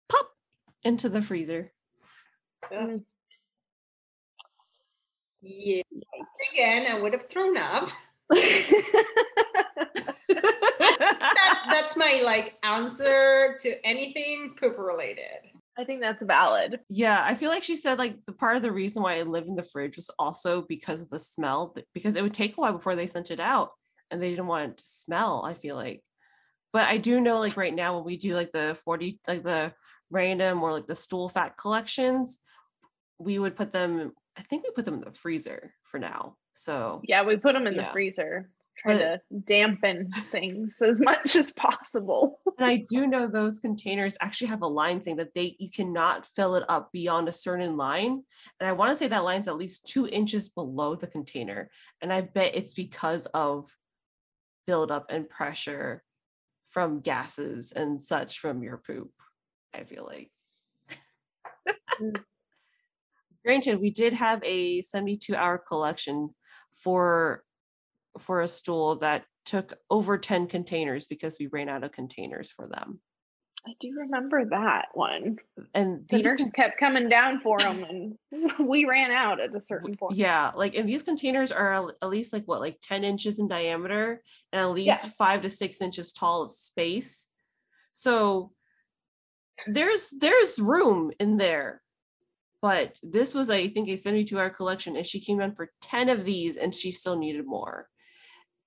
popped into the freezer. Mm. Yeah. Again, I would have thrown up. [laughs] That, [laughs] that's my like answer to anything poop related. I think that's valid. Yeah, I feel like she said like the part of the reason why I live in the fridge was also because of the smell, because it would take a while before they sent it out and they didn't want it to smell, I feel like. But I do know like right now when we do like the 40 like the random or like the stool fat collections, we would put them I think we put them in the freezer for now. So Yeah, we put them in the freezer, try But- to dampen things as much as possible. [laughs] and I do know those containers actually have a line saying that they you cannot fill it up beyond a certain line. And I want to say that line's at least two inches below the container. And I bet it's because of buildup and pressure from gases and such from your poop. I feel like. Mm. Granted, we did have a 72 hour collection for for a stool that took over 10 containers because we ran out of containers for them. I do remember that one. And The these nurse con- kept coming down for them, and [laughs] we ran out at a certain point. yeah, like and these containers are at least like what, like 10 inches in diameter and at least Yeah. five to six inches tall of space. So there's there's room in there. But this was, I think, a 72 hour collection, and she came down for 10 of these, and she still needed more.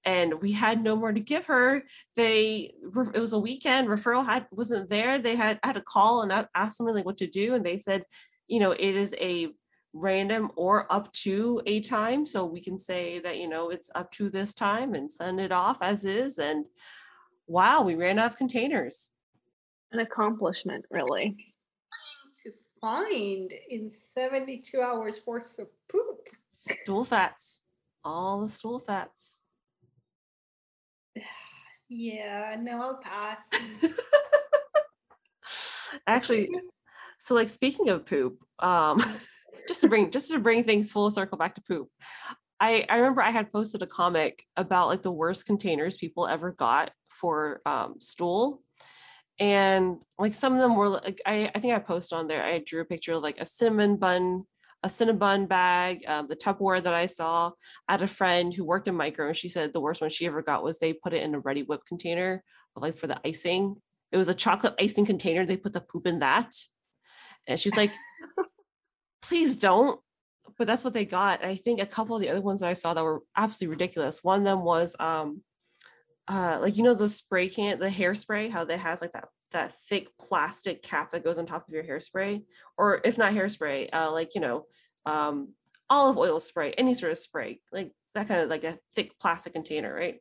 And we had no more to give her. they it was a weekend, referral had wasn't there. They had I had a call and a- ask them like what to do, and they said, you know, it is a random or up to a time. So we can say that, you know, it's up to this time and send it off as is. And wow, we ran out of containers. An accomplishment, really. To find in 72 hours worth of poop. Stool fats, all the stool fats. [sighs] Yeah, no, I'll pass. [laughs] Actually, so like speaking of poop, um, [laughs] just to bring just to bring things full circle back to poop. I, I remember I had posted a comic about like the worst containers people ever got for um, stool. And like some of them were like, I, I think I posted on there, I drew a picture of like a cinnamon bun, a cinnabon bag, um, the Tupperware that I saw. I had a friend who worked in micro and she said the worst one she ever got was they put it in a Reddi-wip container, like for the icing. It was a chocolate icing container. They put the poop in that. And she's like, please don't. but that's what they got. And I think a couple of the other ones that I saw that were absolutely ridiculous. One of them was um uh like you know the spray can the hairspray, how they has like that that thick plastic cap that goes on top of your hairspray, or if not hairspray, uh like you know, um olive oil spray, any sort of spray, like that kind of like a thick plastic container, right?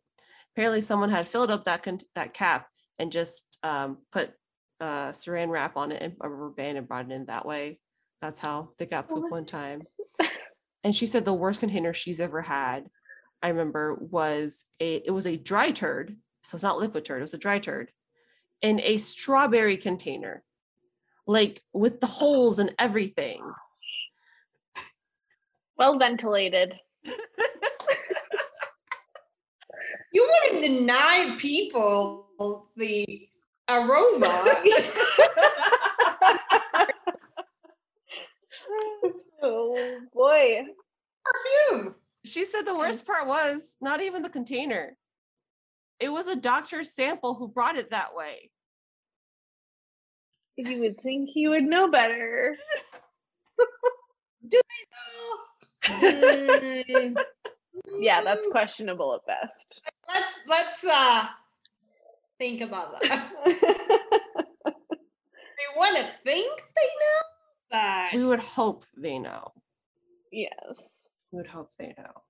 Apparently someone had filled up that con- that cap and just um put uh saran wrap on it and a rubber band and brought it in that way. That's how they got poop one time. [laughs] And she said the worst container she's ever had, I remember, was a it was a dry turd. So it's not liquid turd, it was a dry turd in a strawberry container, like with the holes and everything. Well ventilated. [laughs] You wouldn't deny people the aroma. [laughs] oh boy. Perfume. She said the worst part was not even the container. It was a doctor's sample who brought it that way. You would think he would know better. [laughs] Do Mm, yeah, that's questionable at best. Let's let's uh think about that. [laughs] they want to think they know, but We would hope they know. yes. We would hope they know.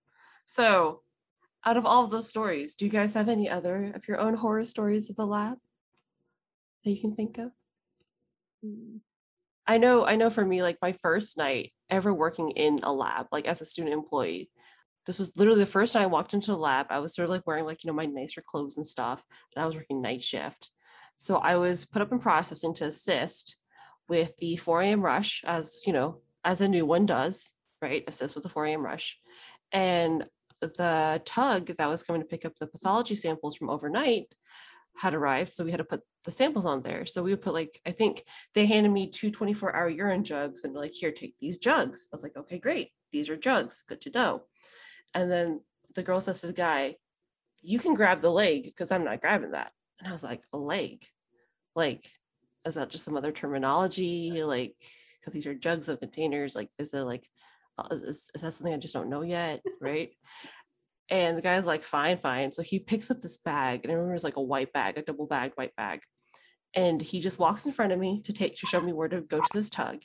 So, out of all of those stories, do you guys have any other of your own horror stories of the lab that you can think of? Mm. I know, I know for me, like my first night ever working in a lab, like as a student employee, this was literally the first time I walked into the lab. I was sort of like wearing like, you know, my nicer clothes and stuff. And I was working night shift. So I was put up in processing to assist with the 4 a.m. rush, as you know, as a new one does, right? Assist with the 4 a.m. rush. And the tug that was coming to pick up the pathology samples from overnight had arrived. So we had to put the samples on there. So we would put like, I think they handed me two 24 hour urine jugs and like, here, take these jugs. I was like, okay, great. These are jugs. Good to know. And then the girl says to the guy, you can grab the leg because I'm not grabbing that. And I was like, a leg? Like, is that just some other terminology? Like, because these are jugs of containers. Like, is it like, Uh, is, is that something I just don't know yet? [laughs] Right. And the guy's like, fine, fine. So he picks up this bag, and I remember it was like a white bag, a double bagged white bag. And he just walks in front of me to take to show me where to go to this tug.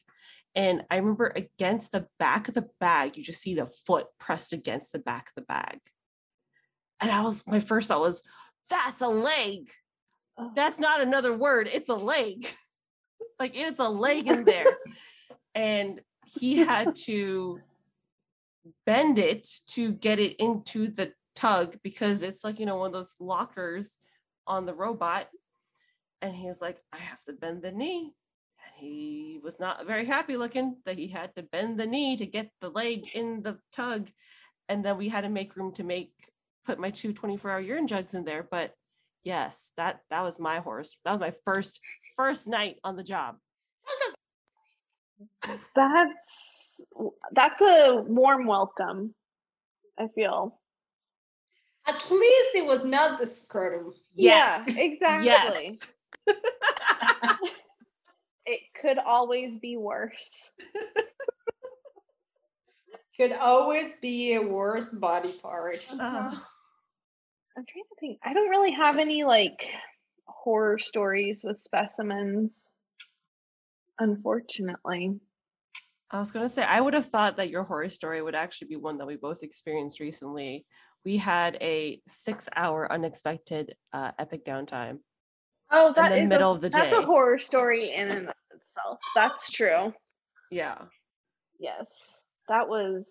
And I remember against the back of the bag, you just see the foot pressed against the back of the bag. And I was my first thought was, that's a leg. That's not another word. It's a leg. [laughs] like it's a leg in there. [laughs] and he had to bend it to get it into the tug because it's like, you know, one of those lockers on the robot. And he's like, I have to bend the knee. And he was not very happy looking that he had to bend the knee to get the leg in the tug. And then we had to make room to make put my two 24 hour urine jugs in there. But yes, that that was my horse. That was my first first night on the job. That's that's a warm welcome. I feel. at least it was not the scrotum. Yes. Yeah, exactly. Yes. [laughs] It could always be worse. [laughs] Could always be a worse body part. Uh, I'm trying to think. I don't really have any like horror stories with specimens, unfortunately. I was gonna say I would have thought that your horror story would actually be one that we both experienced recently. We had a six-hour unexpected uh, epic downtime. Oh, that the is middle a, of the That's day. a horror story in and of itself. That's true. Yeah, Yes, that was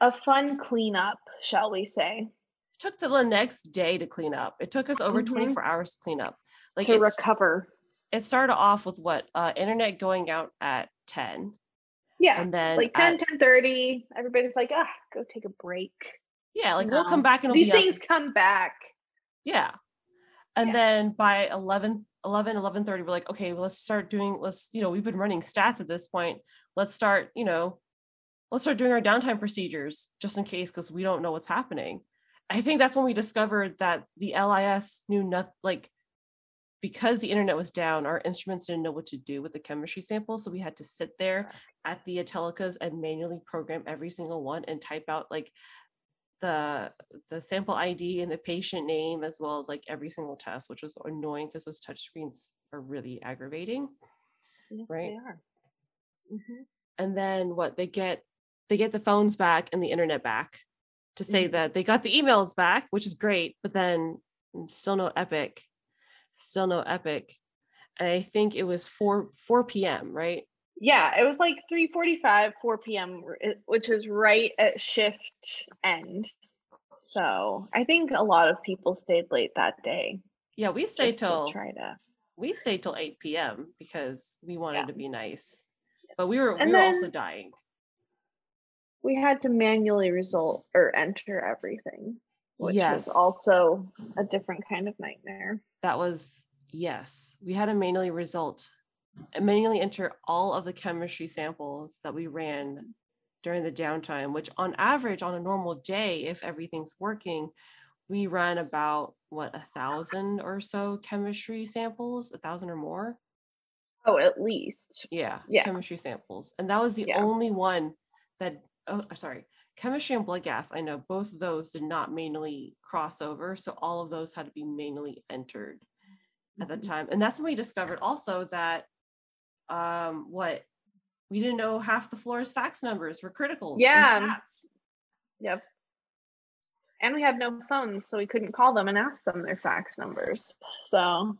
a fun cleanup, shall we say, it took till the next day to clean up. It took us over Mhm. 24 hours to clean up. Like to recover. It started off with what uh, internet going out at 10, Yeah, and then like 10, 10 30, everybody's like, ah, go take a break. yeah, like we'll come back and These be up things come back. Yeah. And Yeah. then by 11, 11, 11.30, we're like, okay, well, let's start doing, let's, you know, we've been running stats at this point. Let's start, you know, let's start doing our downtime procedures just in case, because we don't know what's happening. I think that's when we discovered that the LIS knew nothing, like because the internet was down, our instruments didn't know what to do with the chemistry samples. So we had to sit there at the Atellicas and manually program every single one and type out like the the sample ID and the patient name as well as like every single test, which was annoying because those touch screens are really aggravating. Yes, Right. They are. Mhm. And then what they get they get the phones back and the internet back to say Mhm. that they got the emails back, which is great, but then still no epic, still no epic. And I think it was 4 4 p.m. right? Yeah, it was like 3:45, 4 p.m., which is right at shift end. So I think a lot of people stayed late that day. Yeah, we stayed just to till try to. we stayed till 8 p.m. because we wanted Yeah. to be nice. But we were And we were also dying. We had to manually result or enter everything, which Yes. was also a different kind of nightmare. That was yes. We had to manually result uh, manually enter all of the chemistry samples that we ran during the downtime, which on average on a normal day, if everything's working, we run about what a thousand or so chemistry samples, a thousand or more. Oh, at least. Yeah, Yeah. chemistry samples. And that was the Yeah. only one that oh uh, sorry, chemistry and blood gas. I know both of those did not mainly cross over. So all of those had to be mainly entered at the time. And that's when we discovered also that um what we didn't know half the floor's fax numbers were critical. Yeah. Yep. And we had no phones, so we couldn't call them and ask them their fax numbers. So,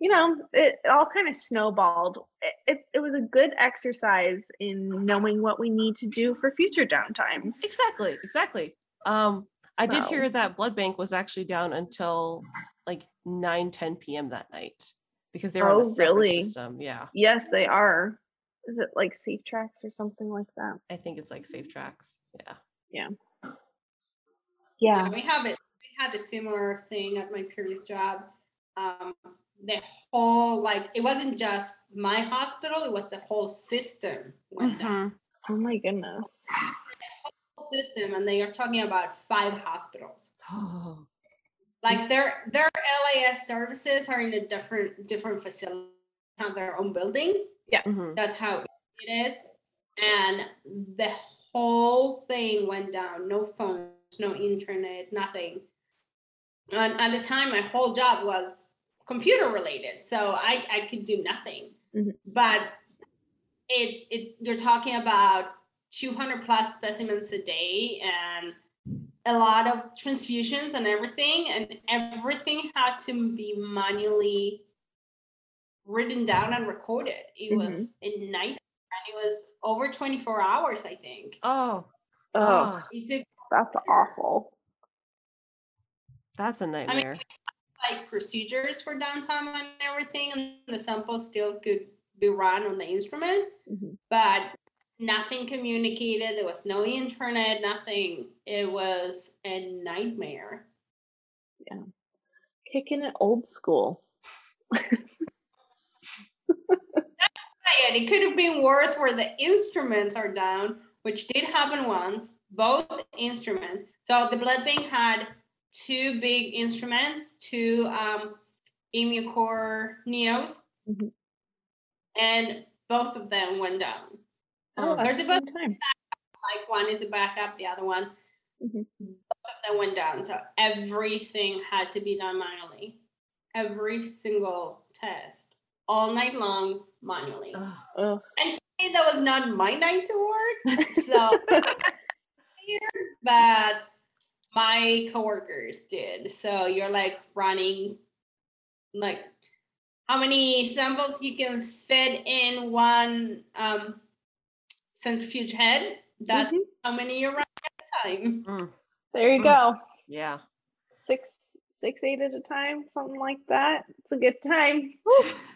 you know, it, it all kind of snowballed. It, it, it was a good exercise in knowing what we need to do for future downtimes. Exactly, exactly. Um I did hear that blood bank was actually down until like 9 10 p.m. that night because they were on a Oh, really? system. Yeah. Yes, they are. Is it like Safe Tracks or something like that? I think it's like safe tracks. Yeah. Yeah. Yeah, we have it. We had a similar thing at my previous job. Um, the whole like it wasn't just my hospital; it was the whole system went down. Mhm. Oh my goodness. Whole System, and they are talking about five hospitals. Oh, [gasps] Like their their LAS services are in a different different facility, have their own building. mhm. That's how it is, and the whole thing went down. No phones, no internet, nothing. And at the time, my whole job was computer related, so I I could do nothing. Mhm. But it it you're talking about 200 plus specimens a day and a lot of transfusions and everything, and everything had to be manually written down and recorded. It was a night, and it was over 24 hours, I think. oh, Oh, It took that's awful. that's a nightmare. Like procedures for downtime and everything, and the sample still could be run on the instrument, Mhm. but nothing communicated. There was no internet, nothing. It was a nightmare. Yeah. Kicking it old school. It could have been worse where the instruments are down, which did happen once, both instruments. So the blood bank had two big instruments, two um, Immucor Neos, Mhm. and both of them went down. Oh, Mm. There's that's a fun time. Like one is the backup, the other one Mhm. both of them went down. So everything had to be done manually. Every single test, all night long, manually. Ugh. Ugh. And that was not my night to work. [laughs] So, but my coworkers did. So you're like running, like how many samples you can fit in one um, centrifuge head. That's Mhm. how many you're running at a time. Mm, There you Mm. go. yeah. Six, six, eight at a time, something like that. It's a good time. [laughs]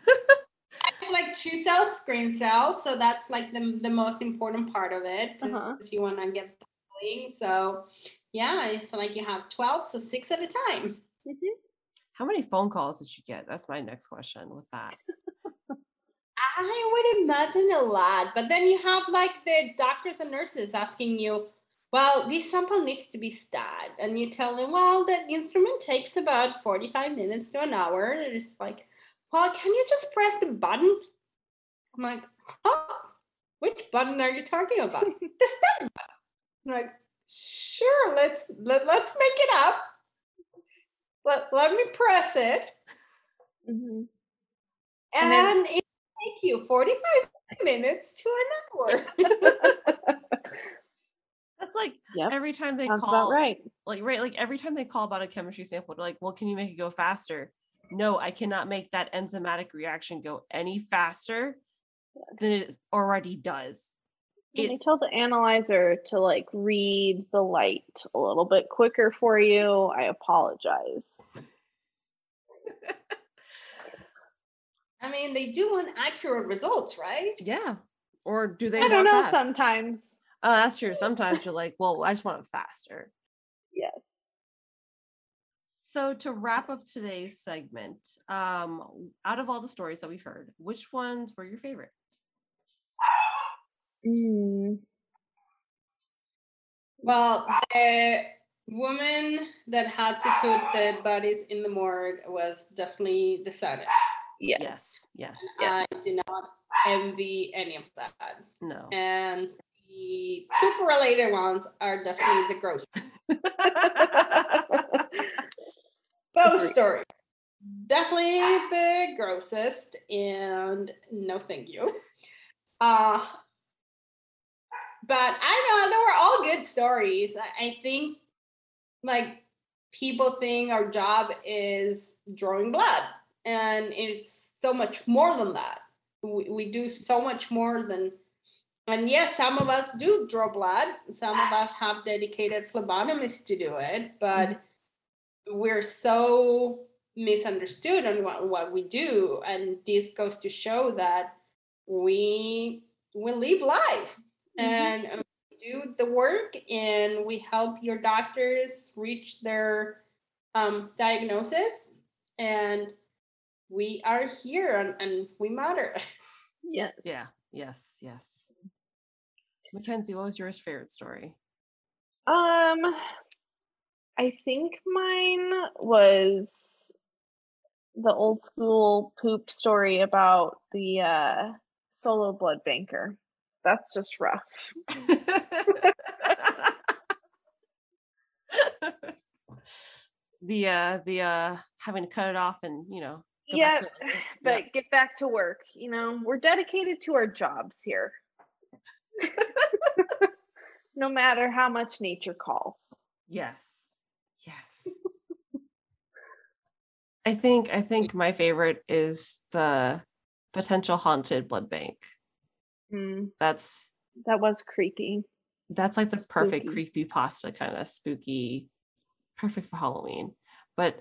It's like two cells, screen cells. So that's like the, the most important part of it because Uh-huh. you want to get the filling. So yeah, it's like you have 12, so six at a time. Mhm. How many phone calls did you get? That's my next question with that. I would imagine a lot, but then you have like the doctors and nurses asking you, well, this sample needs to be stat. And you tell them, well, the instrument takes about 45 minutes to an hour. And it's like, well, can you just press the button? I'm like, oh, Which button are you talking about? [laughs] the start button. I'm like, sure, let's let, let's make it up. Let, let me press it. Mm-hmm. And, then- it take you 45 minutes to an hour. [laughs] That's like Yep. every time they Sounds call about right. like right like every time they call about a chemistry sample they're like well can you make it go faster no i cannot make that enzymatic reaction go any faster than it already does And they tell the analyzer to like read the light a little bit quicker for you. I apologize. [laughs] I mean, they do want accurate results, right? yeah or do they I don't know fast? sometimes. oh that's true sometimes you're like well i just want it faster Yes. so to wrap up today's segment um out of all the stories that we've heard which ones were your favorite Mm. Well, the woman that had to put the bodies in the morgue was definitely the saddest. Yes. yes yes I do not envy any of that. no And the poop related ones are definitely the gross. [laughs] Both stories. Definitely the grossest, and no thank you. Uh but I know they were all good stories. I- think like people think our job is drawing blood, and it's so much more than that. We, we do so much more than and yes, some of us do draw blood. Some of us have dedicated phlebotomists to do it, but mm-hmm. we're so misunderstood on what, what we do. And this goes to show that we we live life and uh, we do the work and we help your doctors reach their um, diagnosis. And we are here and, and we matter. Yes. yeah yes yes mackenzie what was your favorite story Um, I think mine was the old school poop story about the uh, solo blood banker. That's just rough. [laughs] the uh the uh having to cut it off and you know yeah, to [sighs] but get back to work. You know, we're dedicated to our jobs here. [laughs] no matter how much nature calls. yes yes i think i think my favorite is the potential haunted blood bank Mm, that's that was creepy. that's like the perfect creepy pasta kind of spooky perfect for halloween but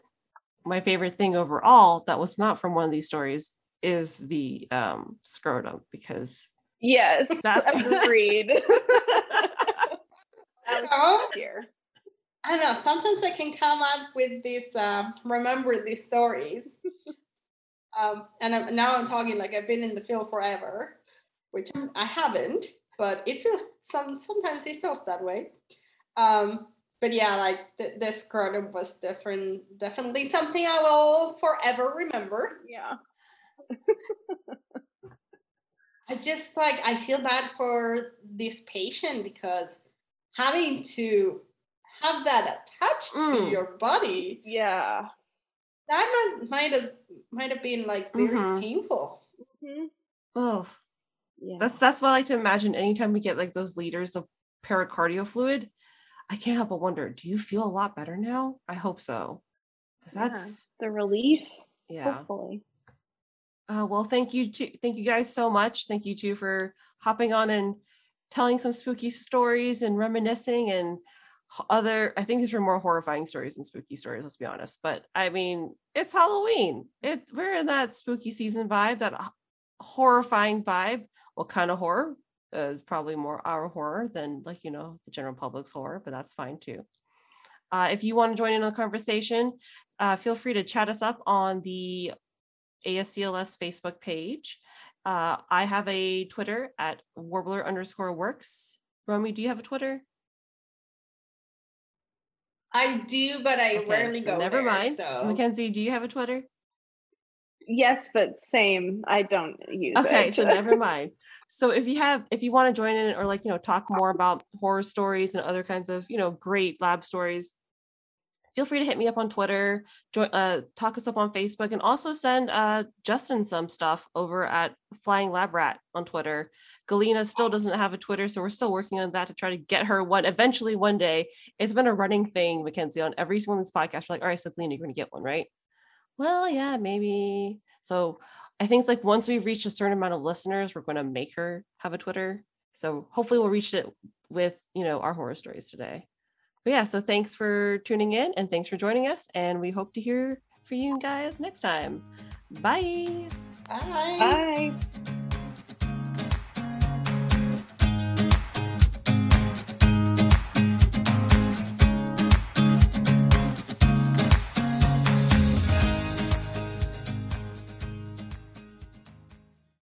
my favorite thing overall that was not from one of these stories is the um scrotum because Yes, [laughs] That's- agreed. [laughs] Oh, Here. I don't know. Sometimes I can come up with these, um, remember these stories. [laughs] um, and I'm, now I'm talking like I've been in the field forever, which I'm- I haven't, but it feels some sometimes it feels that way. Um, but yeah, like the, the scrotum was different, definitely something I will forever remember. Yeah. [laughs] I just like I feel bad for this patient because having to have that attached to Mm. your body Yeah. that must, might have might have been like very Mhm. painful. Mhm. oh Yeah. that's that's what i like to imagine anytime we get like those liters of pericardial fluid i can't help but wonder do you feel a lot better now i hope so because Yeah. that's the relief. yeah Hopefully. Uh, well, thank you to thank you guys so much. Thank you too for hopping on and telling some spooky stories and reminiscing and other. I think these were more horrifying stories than spooky stories. Let's be honest. But I mean, it's Halloween. It's we're in that spooky season vibe, that horrifying vibe. What kind of horror? Uh, it's probably more our horror than like you know the general public's horror, but that's fine too. Uh, if you want to join in on the conversation, uh, feel free to chat us up on the ASCLS Facebook page. Uh, I have a Twitter at warbler underscore works. Romy, do you have a Twitter? I do, but I Okay, rarely so go never there, mind. So Mackenzie, do you have a Twitter? Yes, but same. I don't use it. Okay, it. so never [laughs] mind. So if you have, if you want to join in or like, you know, talk more about horror stories and other kinds of, you know, great lab stories, feel free to hit me up on Twitter, join, uh, talk us up on Facebook, and also send uh, Justin some stuff over at Flying Lab Rat on Twitter. Galena still doesn't have a Twitter, so we're still working on that to try to get her one eventually one day. It's been a running thing, Mackenzie, on every single of this podcast. We're like, all right, so Galena, you're going to get one, right? Well, yeah, maybe. So I think it's like once we've reached a certain amount of listeners, we're going to make her have a Twitter. So hopefully we'll reach it with, you know, our horror stories today. But yeah, so thanks for tuning in and thanks for joining us. And we hope to hear from you guys next time. Bye. Bye. Bye.